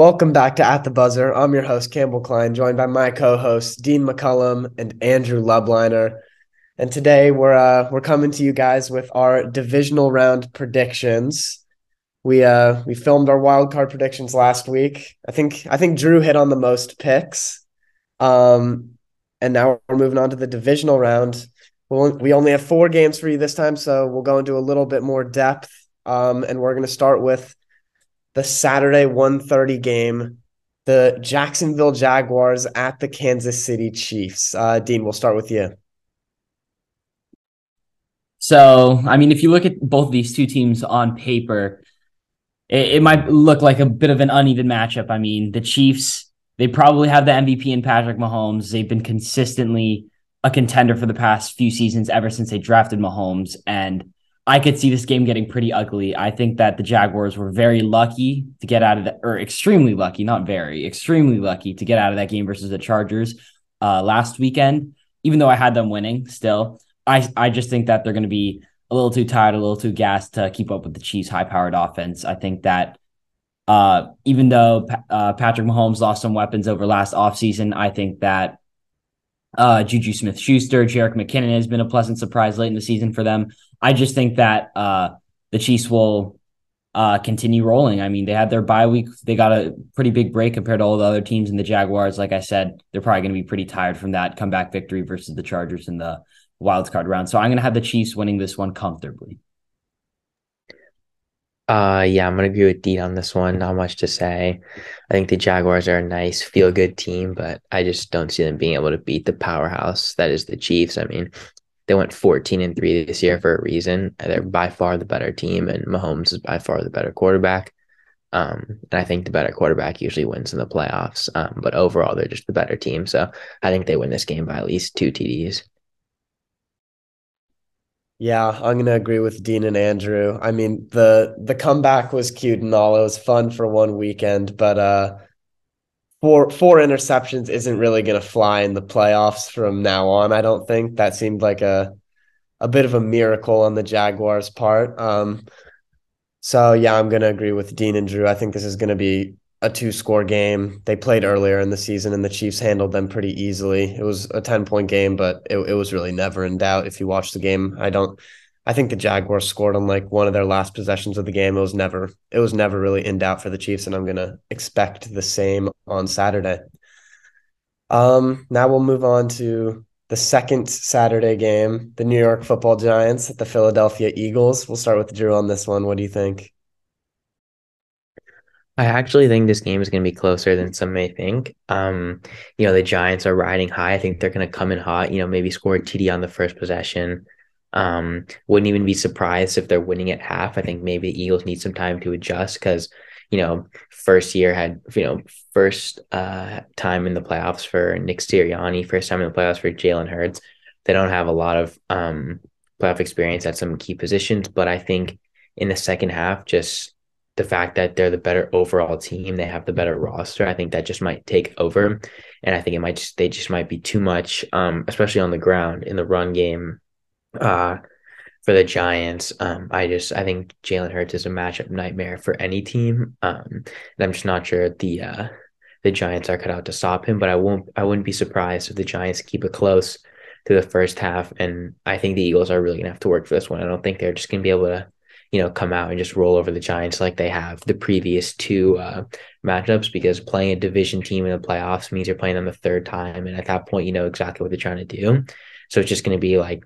Welcome back to At the Buzzer. I'm your host, Campbell Klein, joined by my co-hosts, Dean McCullum and Andrew Lubliner. And today we're uh, we're coming to you guys with our divisional round predictions. We uh we filmed our wild card predictions last week. I think I think Drew hit on the most picks. Um, and now we're moving on to the divisional round. We'll, we only have four games for you this time, so we'll go into a little bit more depth. Um, and we're going to start with the Saturday 1:30 game, the Jacksonville Jaguars at the Kansas City Chiefs. Uh, Dean, we'll start with you. So, I mean, if you look at both these two teams on paper, it, it might look like a bit of an uneven matchup. I mean, the Chiefs, they probably have the MVP in Patrick Mahomes. They've been consistently a contender for the past few seasons ever since they drafted Mahomes. And I could see this game getting pretty ugly. I think that the Jaguars were very lucky to get out of that, or extremely lucky, not very, extremely lucky to get out of that game versus the Chargers uh, last weekend. Even though I had them winning, still, I I just think that they're going to be a little too tired, a little too gassed to keep up with the Chiefs' high-powered offense. I think that uh, even though uh, Patrick Mahomes lost some weapons over last offseason, I think that uh, Juju Smith Schuster, Jerick McKinnon has been a pleasant surprise late in the season for them. I just think that uh, the Chiefs will uh, continue rolling. I mean, they had their bye week. They got a pretty big break compared to all the other teams in the Jaguars. Like I said, they're probably going to be pretty tired from that comeback victory versus the Chargers in the wild card round. So I'm going to have the Chiefs winning this one comfortably. Uh, yeah, I'm gonna agree with Dean on this one. Not much to say. I think the Jaguars are a nice, feel good team, but I just don't see them being able to beat the powerhouse that is the Chiefs. I mean, they went 14 and three this year for a reason. They're by far the better team, and Mahomes is by far the better quarterback. Um, and I think the better quarterback usually wins in the playoffs. Um, but overall, they're just the better team. So I think they win this game by at least two TDs. Yeah, I'm gonna agree with Dean and Andrew. I mean, the the comeback was cute and all. It was fun for one weekend, but uh four four interceptions isn't really gonna fly in the playoffs from now on, I don't think. That seemed like a a bit of a miracle on the Jaguars' part. Um so yeah, I'm gonna agree with Dean and Drew. I think this is gonna be a two score game. They played earlier in the season and the Chiefs handled them pretty easily. It was a 10 point game, but it, it was really never in doubt. If you watch the game, I don't, I think the Jaguars scored on like one of their last possessions of the game. It was never, it was never really in doubt for the Chiefs. And I'm going to expect the same on Saturday. Um, now we'll move on to the second Saturday game, the New York football giants at the Philadelphia Eagles. We'll start with Drew on this one. What do you think? I actually think this game is going to be closer than some may think. Um, you know, the Giants are riding high. I think they're going to come in hot. You know, maybe score a TD on the first possession. Um, wouldn't even be surprised if they're winning at half. I think maybe the Eagles need some time to adjust because, you know, first year had, you know, first uh, time in the playoffs for Nick Sirianni, first time in the playoffs for Jalen Hurts. They don't have a lot of um, playoff experience at some key positions, but I think in the second half, just the fact that they're the better overall team, they have the better roster. I think that just might take over, and I think it might just they just might be too much, um, especially on the ground in the run game. Uh, for the Giants, um, I just I think Jalen Hurts is a matchup nightmare for any team, um, and I'm just not sure the uh, the Giants are cut out to stop him. But I won't I wouldn't be surprised if the Giants keep it close to the first half, and I think the Eagles are really gonna have to work for this one. I don't think they're just gonna be able to you know, come out and just roll over the Giants like they have the previous two uh, matchups because playing a division team in the playoffs means you're playing them the third time. And at that point, you know exactly what they're trying to do. So it's just going to be like,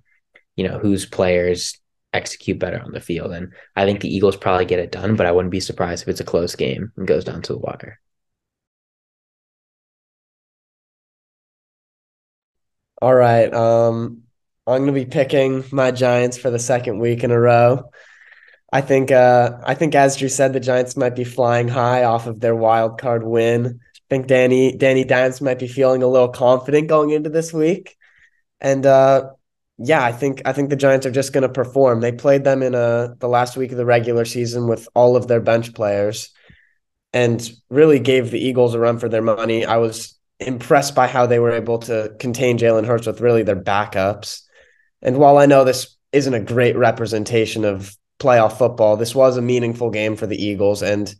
you know, whose players execute better on the field. And I think the Eagles probably get it done, but I wouldn't be surprised if it's a close game and goes down to the wire. All right. Um, I'm going to be picking my Giants for the second week in a row. I think uh, I think as Drew said, the Giants might be flying high off of their wild card win. I think Danny Danny Dimes might be feeling a little confident going into this week, and uh, yeah, I think I think the Giants are just going to perform. They played them in a the last week of the regular season with all of their bench players, and really gave the Eagles a run for their money. I was impressed by how they were able to contain Jalen Hurts with really their backups. And while I know this isn't a great representation of playoff football. This was a meaningful game for the Eagles, and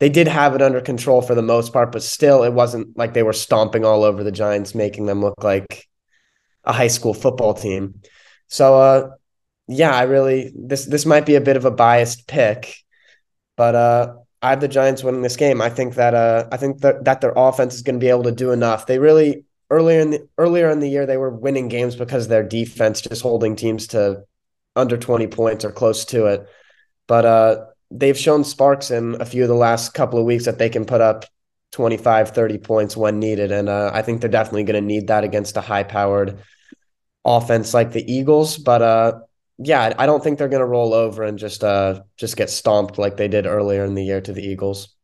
they did have it under control for the most part, but still it wasn't like they were stomping all over the Giants, making them look like a high school football team. So uh yeah, I really this this might be a bit of a biased pick, but uh I have the Giants winning this game. I think that uh I think that, that their offense is going to be able to do enough. They really earlier in the earlier in the year they were winning games because their defense just holding teams to under 20 points or close to it. But uh they've shown sparks in a few of the last couple of weeks that they can put up 25 30 points when needed and uh, I think they're definitely going to need that against a high powered offense like the Eagles, but uh yeah, I don't think they're going to roll over and just uh just get stomped like they did earlier in the year to the Eagles.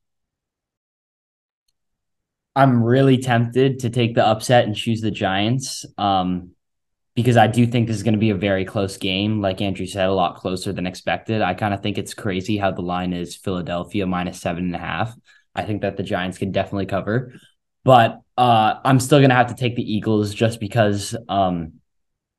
I'm really tempted to take the upset and choose the Giants. Um because I do think this is going to be a very close game. Like Andrew said, a lot closer than expected. I kind of think it's crazy how the line is Philadelphia minus seven and a half. I think that the Giants can definitely cover, but uh, I'm still going to have to take the Eagles just because um,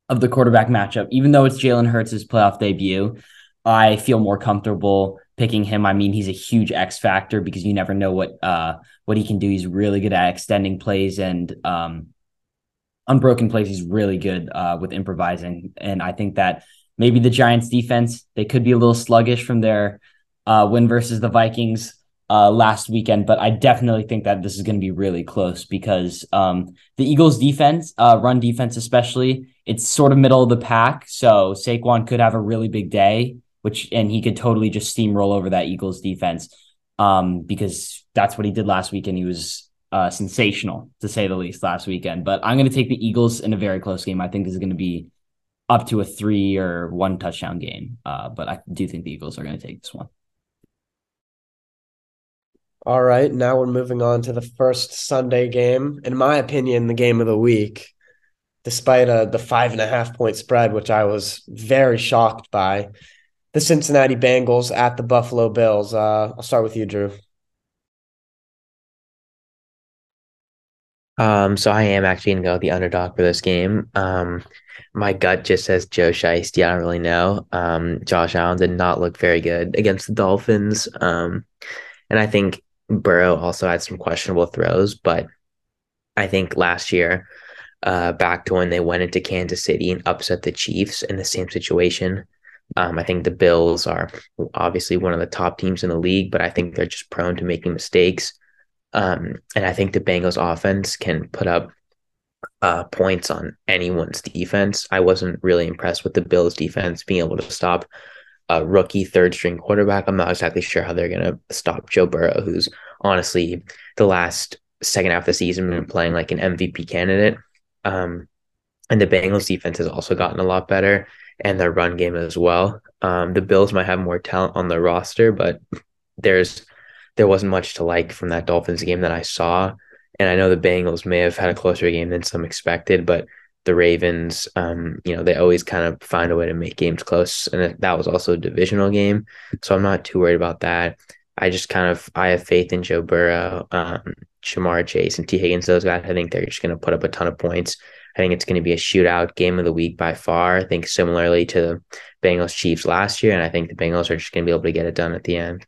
of the quarterback matchup. Even though it's Jalen Hurts' playoff debut, I feel more comfortable picking him. I mean, he's a huge X factor because you never know what uh, what he can do. He's really good at extending plays and um, unbroken plays. He's really good uh, with improvising, and I think that maybe the Giants' defense they could be a little sluggish from their uh, win versus the Vikings uh, last weekend, but I definitely think that this is going to be really close because um, the Eagles' defense, uh, run defense especially, it's sort of middle of the pack. So Saquon could have a really big day, which and he could totally just steamroll over that Eagles defense um, because that's what he did last weekend. He was uh, sensational to say the least last weekend. But I'm going to take the Eagles in a very close game. I think this is going to be up to a three or one touchdown game. Uh, but I do think the Eagles are going to take this one. All right, now we're moving on to the first Sunday game. In my opinion, the game of the week, despite uh, the five and a half point spread, which I was very shocked by. The Cincinnati Bengals at the Buffalo Bills. Uh, I'll start with you, Drew. Um, so I am actually gonna go with the underdog for this game. Um, my gut just says Joe Shiesty. I don't really know. Um, Josh Allen did not look very good against the Dolphins. Um, and I think Burrow also had some questionable throws, but I think last year, uh, back to when they went into Kansas City and upset the Chiefs in the same situation. Um, I think the Bills are obviously one of the top teams in the league, but I think they're just prone to making mistakes. Um, and I think the Bengals offense can put up uh, points on anyone's defense. I wasn't really impressed with the Bills defense being able to stop a rookie third string quarterback. I'm not exactly sure how they're going to stop Joe Burrow, who's honestly the last second half of the season been playing like an MVP candidate. Um, and the Bengals defense has also gotten a lot better and their run game as well. Um, the Bills might have more talent on their roster, but there's there wasn't much to like from that Dolphins game that I saw. And I know the Bengals may have had a closer game than some expected, but the Ravens, um, you know, they always kind of find a way to make games close. And that was also a divisional game. So I'm not too worried about that. I just kind of I have faith in Joe Burrow, um, Ja'Marr Chase, and Tee Higgins. Those guys, I think they're just going to put up a ton of points. I think it's going to be a shootout game of the week by far. I think similarly to the Bengals Chiefs last year, and I think the Bengals are just going to be able to get it done at the end.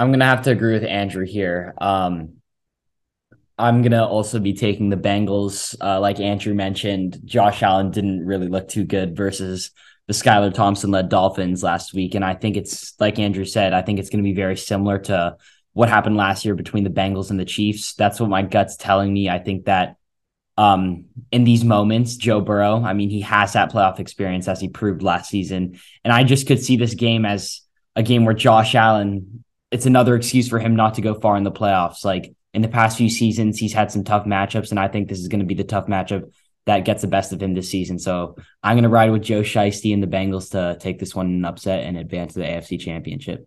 I'm gonna have to agree with Andrew here. Um, I'm gonna also be taking the Bengals. Uh, like Andrew mentioned, Josh Allen didn't really look too good versus the Skylar Thompson led Dolphins last week, and I think it's like Andrew said. I think it's going to be very similar to what happened last year between the Bengals and the Chiefs. That's what my gut's telling me. I think that um, in these moments, Joe Burrow. I mean, he has that playoff experience as he proved last season, and I just could see this game as a game where Josh Allen. It's another excuse for him not to go far in the playoffs. Like in the past few seasons, he's had some tough matchups, and I think this is going to be the tough matchup that gets the best of him this season. So I'm going to ride with Joe Shiesty and the Bengals to take this one in an upset and advance to the AFC Championship.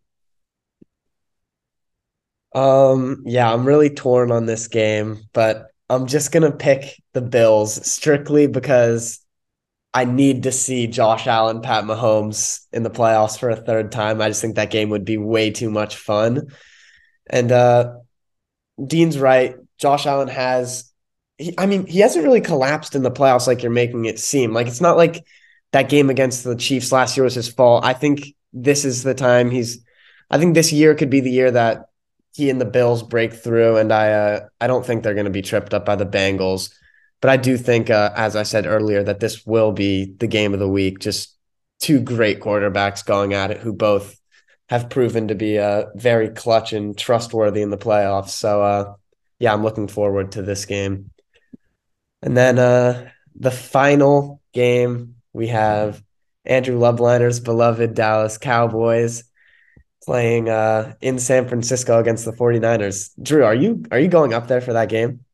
Um, yeah, I'm really torn on this game, but I'm just gonna pick the Bills strictly because I need to see Josh Allen, Pat Mahomes in the playoffs for a third time. I just think that game would be way too much fun. And uh Dean's right. Josh Allen has, he, I mean, he hasn't really collapsed in the playoffs like you're making it seem. Like it's not like that game against the Chiefs last year was his fault. I think this is the time he's. I think this year could be the year that he and the Bills break through, and I uh, I don't think they're going to be tripped up by the Bengals. But I do think, uh, as I said earlier, that this will be the game of the week. Just two great quarterbacks going at it, who both have proven to be uh, very clutch and trustworthy in the playoffs. So, uh, yeah, I'm looking forward to this game. And then uh, the final game we have Andrew Lubliner's beloved Dallas Cowboys playing uh, in San Francisco against the 49ers. Drew, are you are you going up there for that game?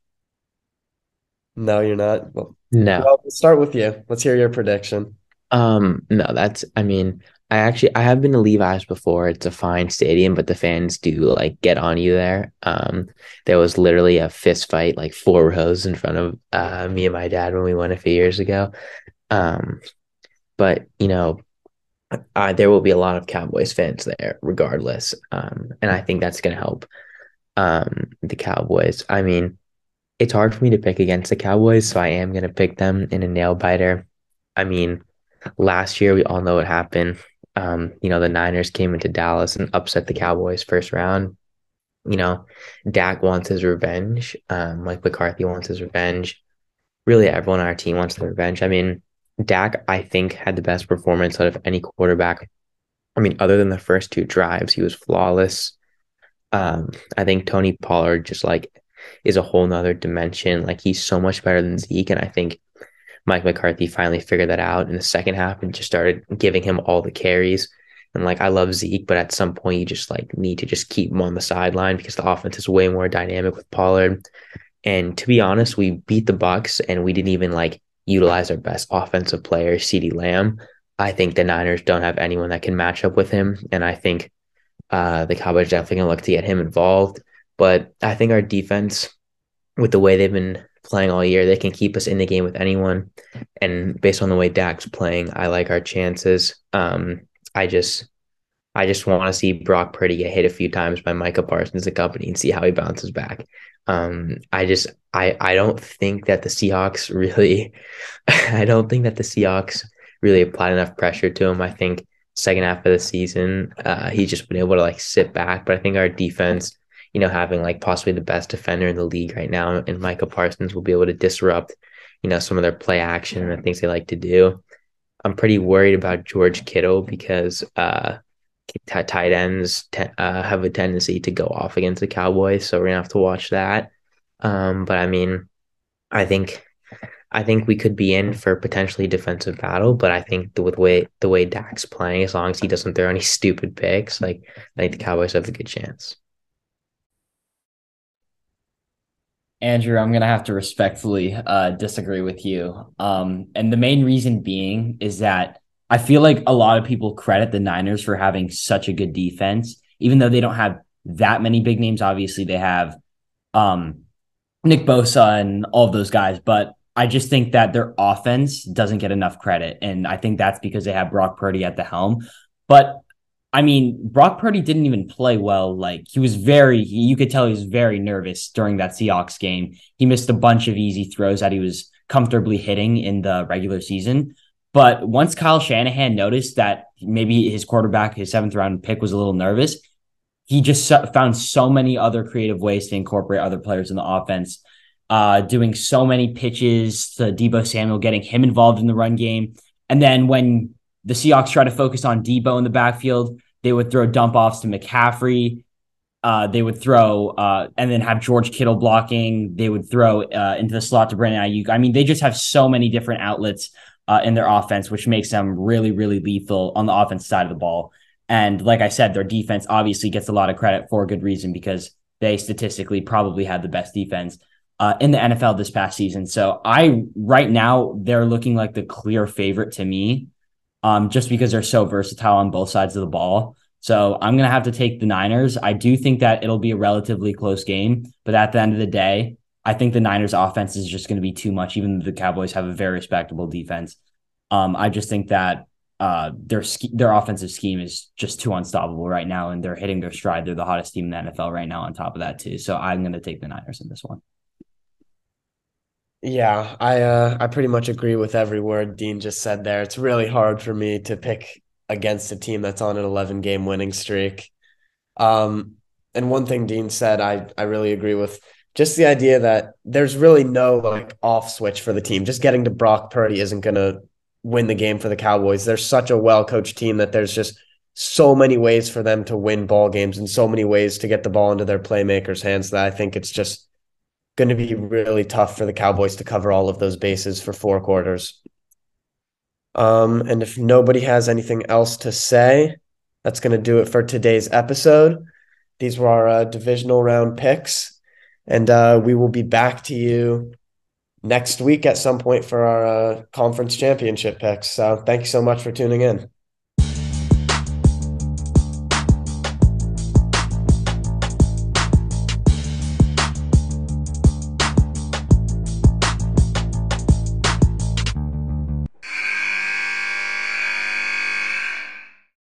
No, you're not. Well, no. Well, we'll start with you. Let's hear your prediction. Um, no, that's I mean, I actually I have been to Levi's before. It's a fine stadium, but the fans do like get on you there. Um, there was literally a fist fight like four rows in front of uh, me and my dad when we went a few years ago. Um, but you know, uh, there will be a lot of Cowboys fans there regardless. Um, and I think that's going to help um, the Cowboys. I mean, it's hard for me to pick against the Cowboys, so I am going to pick them in a nail biter. I mean, last year we all know what happened. Um, you know, the Niners came into Dallas and upset the Cowboys first round. You know, Dak wants his revenge. Um, Mike McCarthy wants his revenge. Really, everyone on our team wants the revenge. I mean, Dak, I think, had the best performance out of any quarterback. I mean, other than the first two drives, he was flawless. Um, I think Tony Pollard just like is a whole nother dimension. Like he's so much better than Zeke. And I think Mike McCarthy finally figured that out in the second half and just started giving him all the carries. And like I love Zeke, but at some point you just like need to just keep him on the sideline because the offense is way more dynamic with Pollard. And to be honest, we beat the Bucs and we didn't even like utilize our best offensive player, CeeDee Lamb. I think the Niners don't have anyone that can match up with him. And I think uh, the Cowboys definitely to look to get him involved. But I think our defense, with the way they've been playing all year, they can keep us in the game with anyone. And based on the way Dak's playing, I like our chances. Um, I just I just want to see Brock Purdy get hit a few times by Micah Parsons and company and see how he bounces back. Um, I just I I don't think that the Seahawks really I don't think that the Seahawks really applied enough pressure to him. I think second half of the season, uh, he's just been able to like sit back. But I think our defense, you know, having like possibly the best defender in the league right now, and Micah Parsons will be able to disrupt, you know, some of their play action and the things they like to do. I'm pretty worried about George Kittle because uh, t- tight ends uh, have a tendency to go off against the Cowboys, so we're gonna have to watch that. Um, but I mean, I think I think we could be in for potentially defensive battle, but I think the, with the way the way Dak's playing, as long as he doesn't throw any stupid picks, like I think the Cowboys have a good chance. Andrew, I'm gonna have to respectfully uh, disagree with you. Um, and the main reason being is that I feel like a lot of people credit the Niners for having such a good defense, even though they don't have that many big names. Obviously, they have um, Nick Bosa and all of those guys, but I just think that their offense doesn't get enough credit. And I think that's because they have Brock Purdy at the helm. But I mean, Brock Purdy didn't even play well. Like he was very, you could tell he was very nervous during that Seahawks game. He missed a bunch of easy throws that he was comfortably hitting in the regular season. But once Kyle Shanahan noticed that maybe his quarterback, his seventh round pick, was a little nervous, he just found so many other creative ways to incorporate other players in the offense, uh, doing so many pitches to Deebo Samuel, getting him involved in the run game. And then when the Seahawks try to focus on Deebo in the backfield, they would throw dump offs to McCaffrey. Uh, they would throw uh, and then have George Kittle blocking. They would throw uh, into the slot to Brandon Aiyuk. I mean, they just have so many different outlets uh, in their offense, which makes them really, really lethal on the offense side of the ball. And like I said, their defense obviously gets a lot of credit for a good reason because they statistically probably had the best defense uh, in the NFL this past season. So I right now they're looking like the clear favorite to me, um, just because they're so versatile on both sides of the ball. So I'm gonna have to take the Niners. I do think that it'll be a relatively close game, but at the end of the day, I think the Niners offense is just going to be too much, even though the Cowboys have a very respectable defense. Um, I just think that uh, their their offensive scheme is just too unstoppable right now, and they're hitting their stride. They're the hottest team in the NFL right now. On top of that, too, so I'm going to take the Niners in this one. Yeah, I uh I pretty much agree with every word Dean just said there. It's really hard for me to pick against a team that's on an 11 game winning streak. Um and one thing Dean said I I really agree with just the idea that there's really no like off switch for the team. Just getting to Brock Purdy isn't going to win the game for the Cowboys. They're such a well-coached team that there's just so many ways for them to win ball games and so many ways to get the ball into their playmakers' hands that I think it's just going to be really tough for the Cowboys to cover all of those bases for four quarters. Um, and if nobody has anything else to say, that's going to do it for today's episode. These were our uh, divisional round picks, and uh, we will be back to you next week at some point for our uh, conference championship picks. So thank you so much for tuning in.